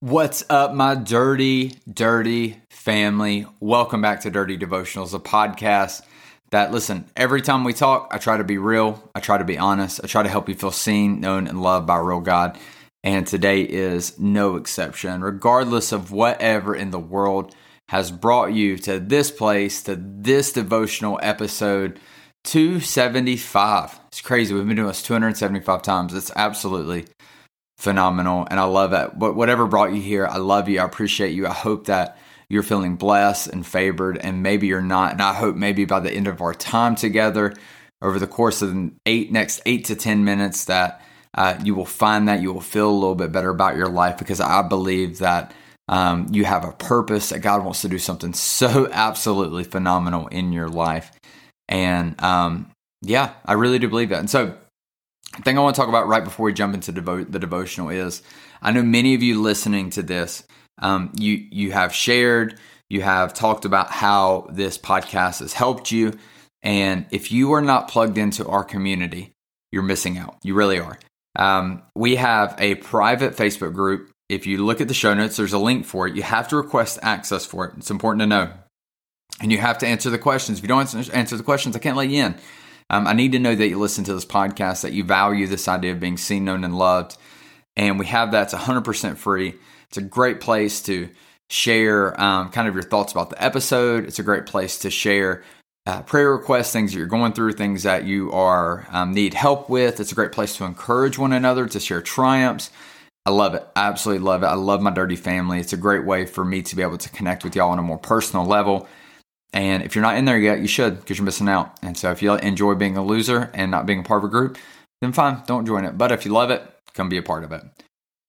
What's up, my dirty, dirty family? Welcome back to Dirty Devotionals, a podcast that, listen, every time we talk, I try to be real. I try to be honest. I try to help you feel seen, known, and loved by real God. And today is no exception. Regardless of whatever in the world has brought you to this place, to this devotional episode 275. It's crazy. We've been doing this 275 times. It's absolutely phenomenal and I love it. But whatever brought you here, I love you. I appreciate you. I hope that you're feeling blessed and favored and maybe you're not. And I hope maybe by the end of our time together over the course of the eight next 8 to 10 minutes that uh, you will find that you will feel a little bit better about your life because I believe that um, you have a purpose that God wants to do something so absolutely phenomenal in your life. And um, yeah, I really do believe that. And so thing I want to talk about right before we jump into devo- the devotional is I know many of you listening to this, um, you you have shared, you have talked about how this podcast has helped you, and if you are not plugged into our community, you're missing out. You really are. Um, we have a private Facebook group. If you look at the show notes, there's a link for it. You have to request access for it. It's important to know. And you have to answer the questions. If you don't answer the questions, I can't let you in. Um, I need to know that you listen to this podcast, that you value this idea of being seen, known, and loved. And we have that. It's 100% free. It's a great place to share um, kind of your thoughts about the episode. It's a great place to share uh, prayer requests, things that you're going through, things that you are um, need help with. It's a great place to encourage one another, to share triumphs. I love it. I absolutely love it. I love my dirty family. It's a great way for me to be able to connect with y'all on a more personal level. And if you're not in there yet, you should because you're missing out. And so if you enjoy being a loser and not being a part of a group, then fine, don't join it. But if you love it, come be a part of it.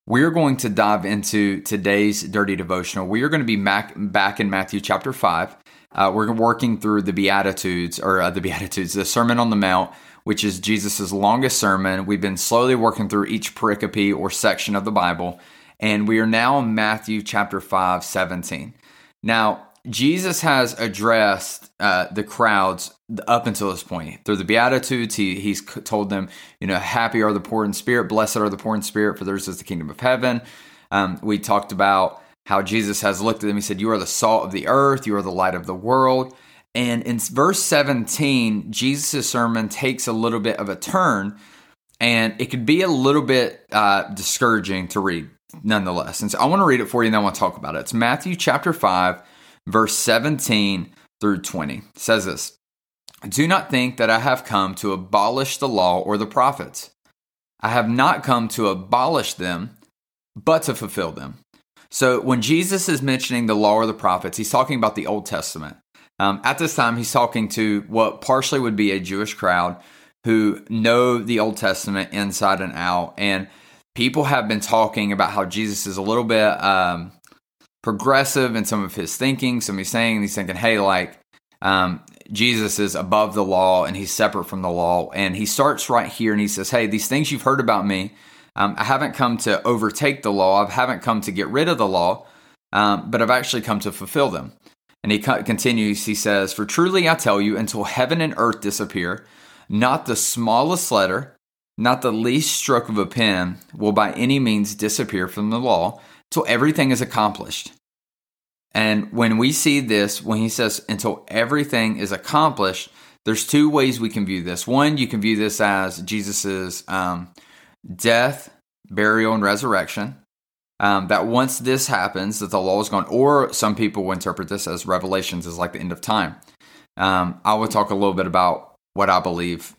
We're going to dive into today's dirty devotional. We are going to be back, in Matthew chapter 5. Uh, we're working through the Beatitudes, or uh, the Beatitudes, the Sermon on the Mount, which is Jesus' longest sermon. We've been slowly working through each pericope or section of the Bible, and we are now in Matthew chapter 5, 17. Now, Jesus has addressed uh, the crowds up until this point through the Beatitudes. He he's told them, you know, happy are the poor in spirit, blessed are the poor in spirit, for theirs is the kingdom of heaven. Um, we talked about how Jesus has looked at them. He said, "You are the salt of the earth. You are the light of the world." And in verse 17, Jesus' sermon takes a little bit of a turn, and it could be a little bit uh, discouraging to read, nonetheless. And so I want to read it for you, and then I want to talk about it. It's Matthew chapter five verse 17 through 20. It says this Do not think that I have come to abolish the law or the prophets. I have not come to abolish them, but to fulfill them. So when Jesus is mentioning the law or the prophets, he's talking about the Old Testament. Um, at this time, he's talking to what partially would be a Jewish crowd who know the Old Testament inside and out. And people have been talking about how Jesus is a little bit um, progressive in some of his thinking. Some he's saying he's thinking, hey, like um, Jesus is above the law and he's separate from the law. And he starts right here and he says, hey, these things you've heard about me, um, I haven't come to overtake the law. I haven't come to get rid of the law, um, but I've actually come to fulfill them. And he continues, he says, For truly I tell you, until heaven and earth disappear, not the smallest letter, not the least stroke of a pen will by any means disappear from the law till everything is accomplished. And when we see this, when he says until everything is accomplished, there's two ways we can view this. One, you can view this as Jesus's um, death, burial, and resurrection. Um, that once this happens, that the law is gone. Or some people will interpret this as Revelations is like the end of time. Um, I will talk a little bit about what I believe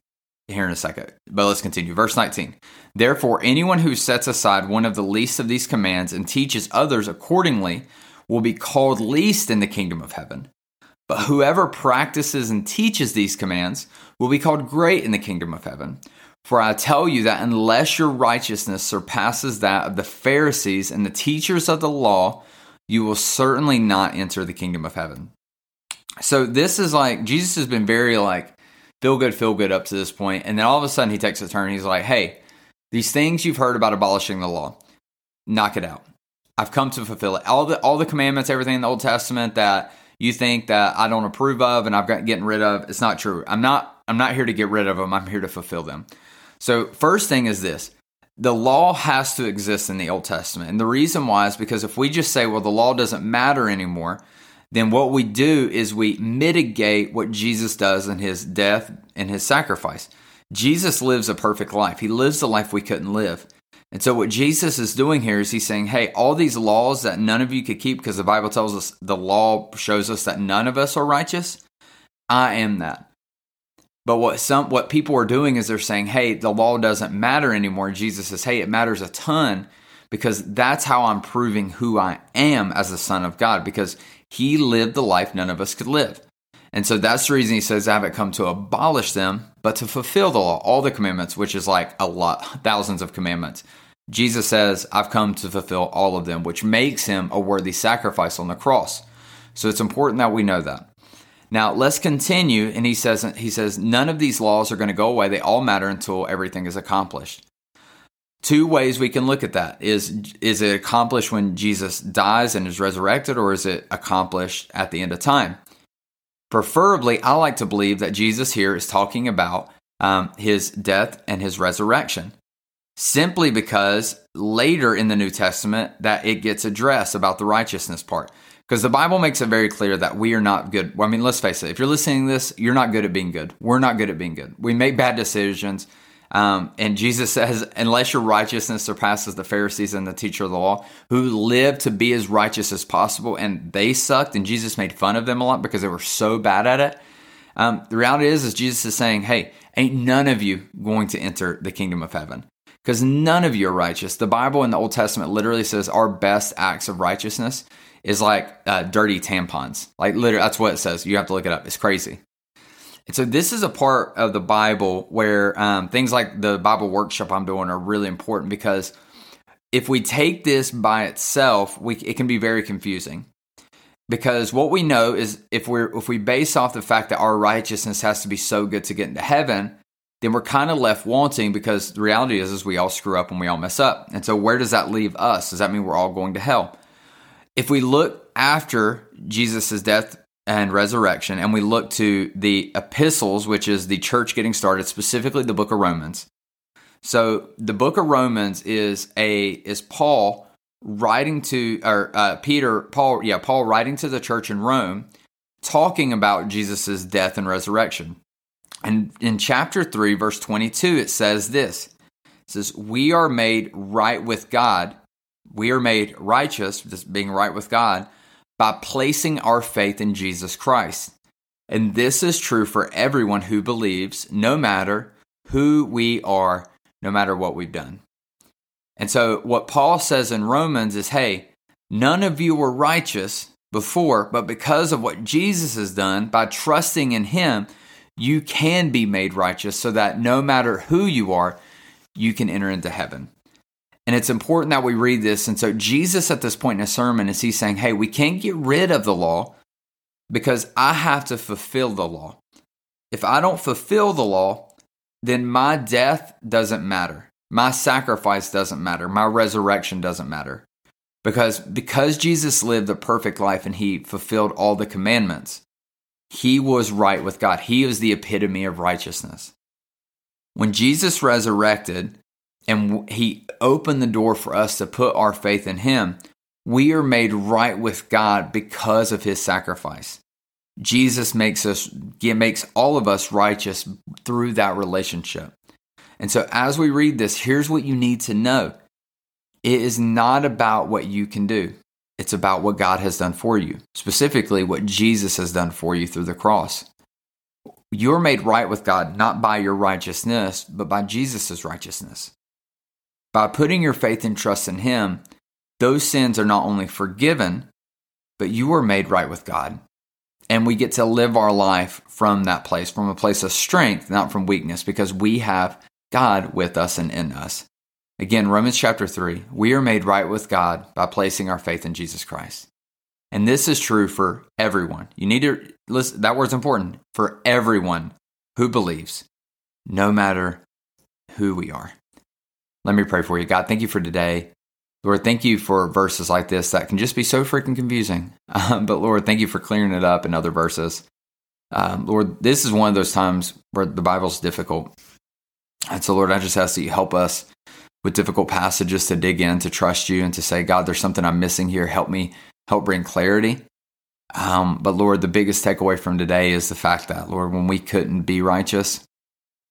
here in a second. But let's continue. Verse 19. Therefore, anyone who sets aside one of the least of these commands and teaches others accordingly will be called least in the kingdom of heaven. But whoever practices and teaches these commands will be called great in the kingdom of heaven. For I tell you that unless your righteousness surpasses that of the Pharisees and the teachers of the law, you will certainly not enter the kingdom of heaven. So this is like Jesus has been very like feel good, feel good up to this point, and then all of a sudden he takes a turn. He's like, "Hey, these things you've heard about abolishing the law, knock it out. I've come to fulfill it. All the all the commandments, everything in the Old Testament that you think that I don't approve of and I've got getting rid of, it's not true. I'm not I'm not here to get rid of them. I'm here to fulfill them. So first thing is this. The law has to exist in the Old Testament. And the reason why is because if we just say, well, the law doesn't matter anymore, then what we do is we mitigate what Jesus does in his death and his sacrifice. Jesus lives a perfect life. He lives the life we couldn't live. And so, what Jesus is doing here is he's saying, hey, all these laws that none of you could keep, because the Bible tells us the law shows us that none of us are righteous, I am that. But what some what people are doing is they're saying, hey, the law doesn't matter anymore. Jesus says, hey, it matters a ton because that's how I'm proving who I am as a son of God, because he lived the life none of us could live. And so that's the reason he says, I haven't come to abolish them, but to fulfill the law, all the commandments, which is like a lot, thousands of commandments. Jesus says, I've come to fulfill all of them, which makes him a worthy sacrifice on the cross. So it's important that we know that. Now let's continue, and he says he says none of these laws are going to go away. They all matter until everything is accomplished. Two ways we can look at that is is it accomplished when Jesus dies and is resurrected, or is it accomplished at the end of time? Preferably, I like to believe that Jesus here is talking about um, his death and his resurrection, simply because later in the New Testament that it gets addressed about the righteousness part. Because the Bible makes it very clear that we are not good. Well, I mean, let's face it. If you're listening to this, you're not good at being good. We're not good at being good. We make bad decisions. Um, and Jesus says, unless your righteousness surpasses the Pharisees and the teacher of the law, who lived to be as righteous as possible, and they sucked, and Jesus made fun of them a lot because they were so bad at it. Um, the reality is, is Jesus is saying, hey, ain't none of you going to enter the kingdom of heaven because none of you are righteous. The Bible in the Old Testament literally says our best acts of righteousness is like uh, dirty tampons. Like literally, that's what it says. You have to look it up. It's crazy. And so this is a part of the Bible where um, things like the Bible workshop I'm doing are really important because if we take this by itself, we, it can be very confusing. Because what we know is if we're if we base off the fact that our righteousness has to be so good to get into heaven, then we're kind of left wanting because the reality is is we all screw up and we all mess up. And so where does that leave us? Does that mean we're all going to hell? If we look after Jesus' death, and resurrection, and we look to the epistles, which is the church getting started, specifically the book of Romans. So the book of Romans is a is Paul writing to or uh, Peter Paul yeah Paul writing to the church in Rome, talking about Jesus's death and resurrection. And in chapter three, verse twenty two, it says this: it says, "We are made right with God. We are made righteous, just being right with God." By placing our faith in Jesus Christ. And this is true for everyone who believes, no matter who we are, no matter what we've done. And so, what Paul says in Romans is hey, none of you were righteous before, but because of what Jesus has done, by trusting in him, you can be made righteous so that no matter who you are, you can enter into heaven. And it's important that we read this. And so, Jesus at this point in his sermon is he's saying, Hey, we can't get rid of the law because I have to fulfill the law. If I don't fulfill the law, then my death doesn't matter. My sacrifice doesn't matter. My resurrection doesn't matter. Because because Jesus lived the perfect life and he fulfilled all the commandments, he was right with God. He was the epitome of righteousness. When Jesus resurrected, and he opened the door for us to put our faith in him, we are made right with God because of his sacrifice. Jesus makes us makes all of us righteous through that relationship. And so as we read this, here's what you need to know. It is not about what you can do. It's about what God has done for you, specifically what Jesus has done for you through the cross. You're made right with God not by your righteousness, but by Jesus' righteousness. By putting your faith and trust in Him, those sins are not only forgiven, but you are made right with God. And we get to live our life from that place, from a place of strength, not from weakness, because we have God with us and in us. Again, Romans chapter 3 we are made right with God by placing our faith in Jesus Christ. And this is true for everyone. You need to listen, that word's important for everyone who believes, no matter who we are. Let me pray for you. God, thank you for today. Lord, thank you for verses like this that can just be so freaking confusing. Um, but Lord, thank you for clearing it up in other verses. Um, Lord, this is one of those times where the Bible's difficult. And so, Lord, I just ask that you help us with difficult passages to dig in, to trust you, and to say, God, there's something I'm missing here. Help me, help bring clarity. Um, but Lord, the biggest takeaway from today is the fact that, Lord, when we couldn't be righteous,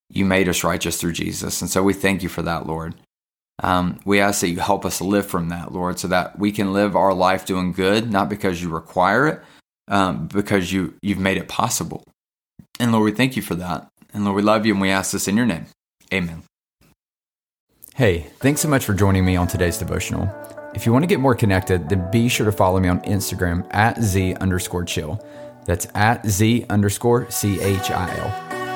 you made us righteous through Jesus. And so we thank you for that, Lord. Um, we ask that you help us live from that, Lord, so that we can live our life doing good, not because you require it, um, because you, you've made it possible. And Lord, we thank you for that. And Lord, we love you and we ask this in your name. Amen. Hey, thanks so much for joining me on today's devotional. If you want to get more connected, then be sure to follow me on Instagram at Z underscore chill. That's at Z underscore C H I L.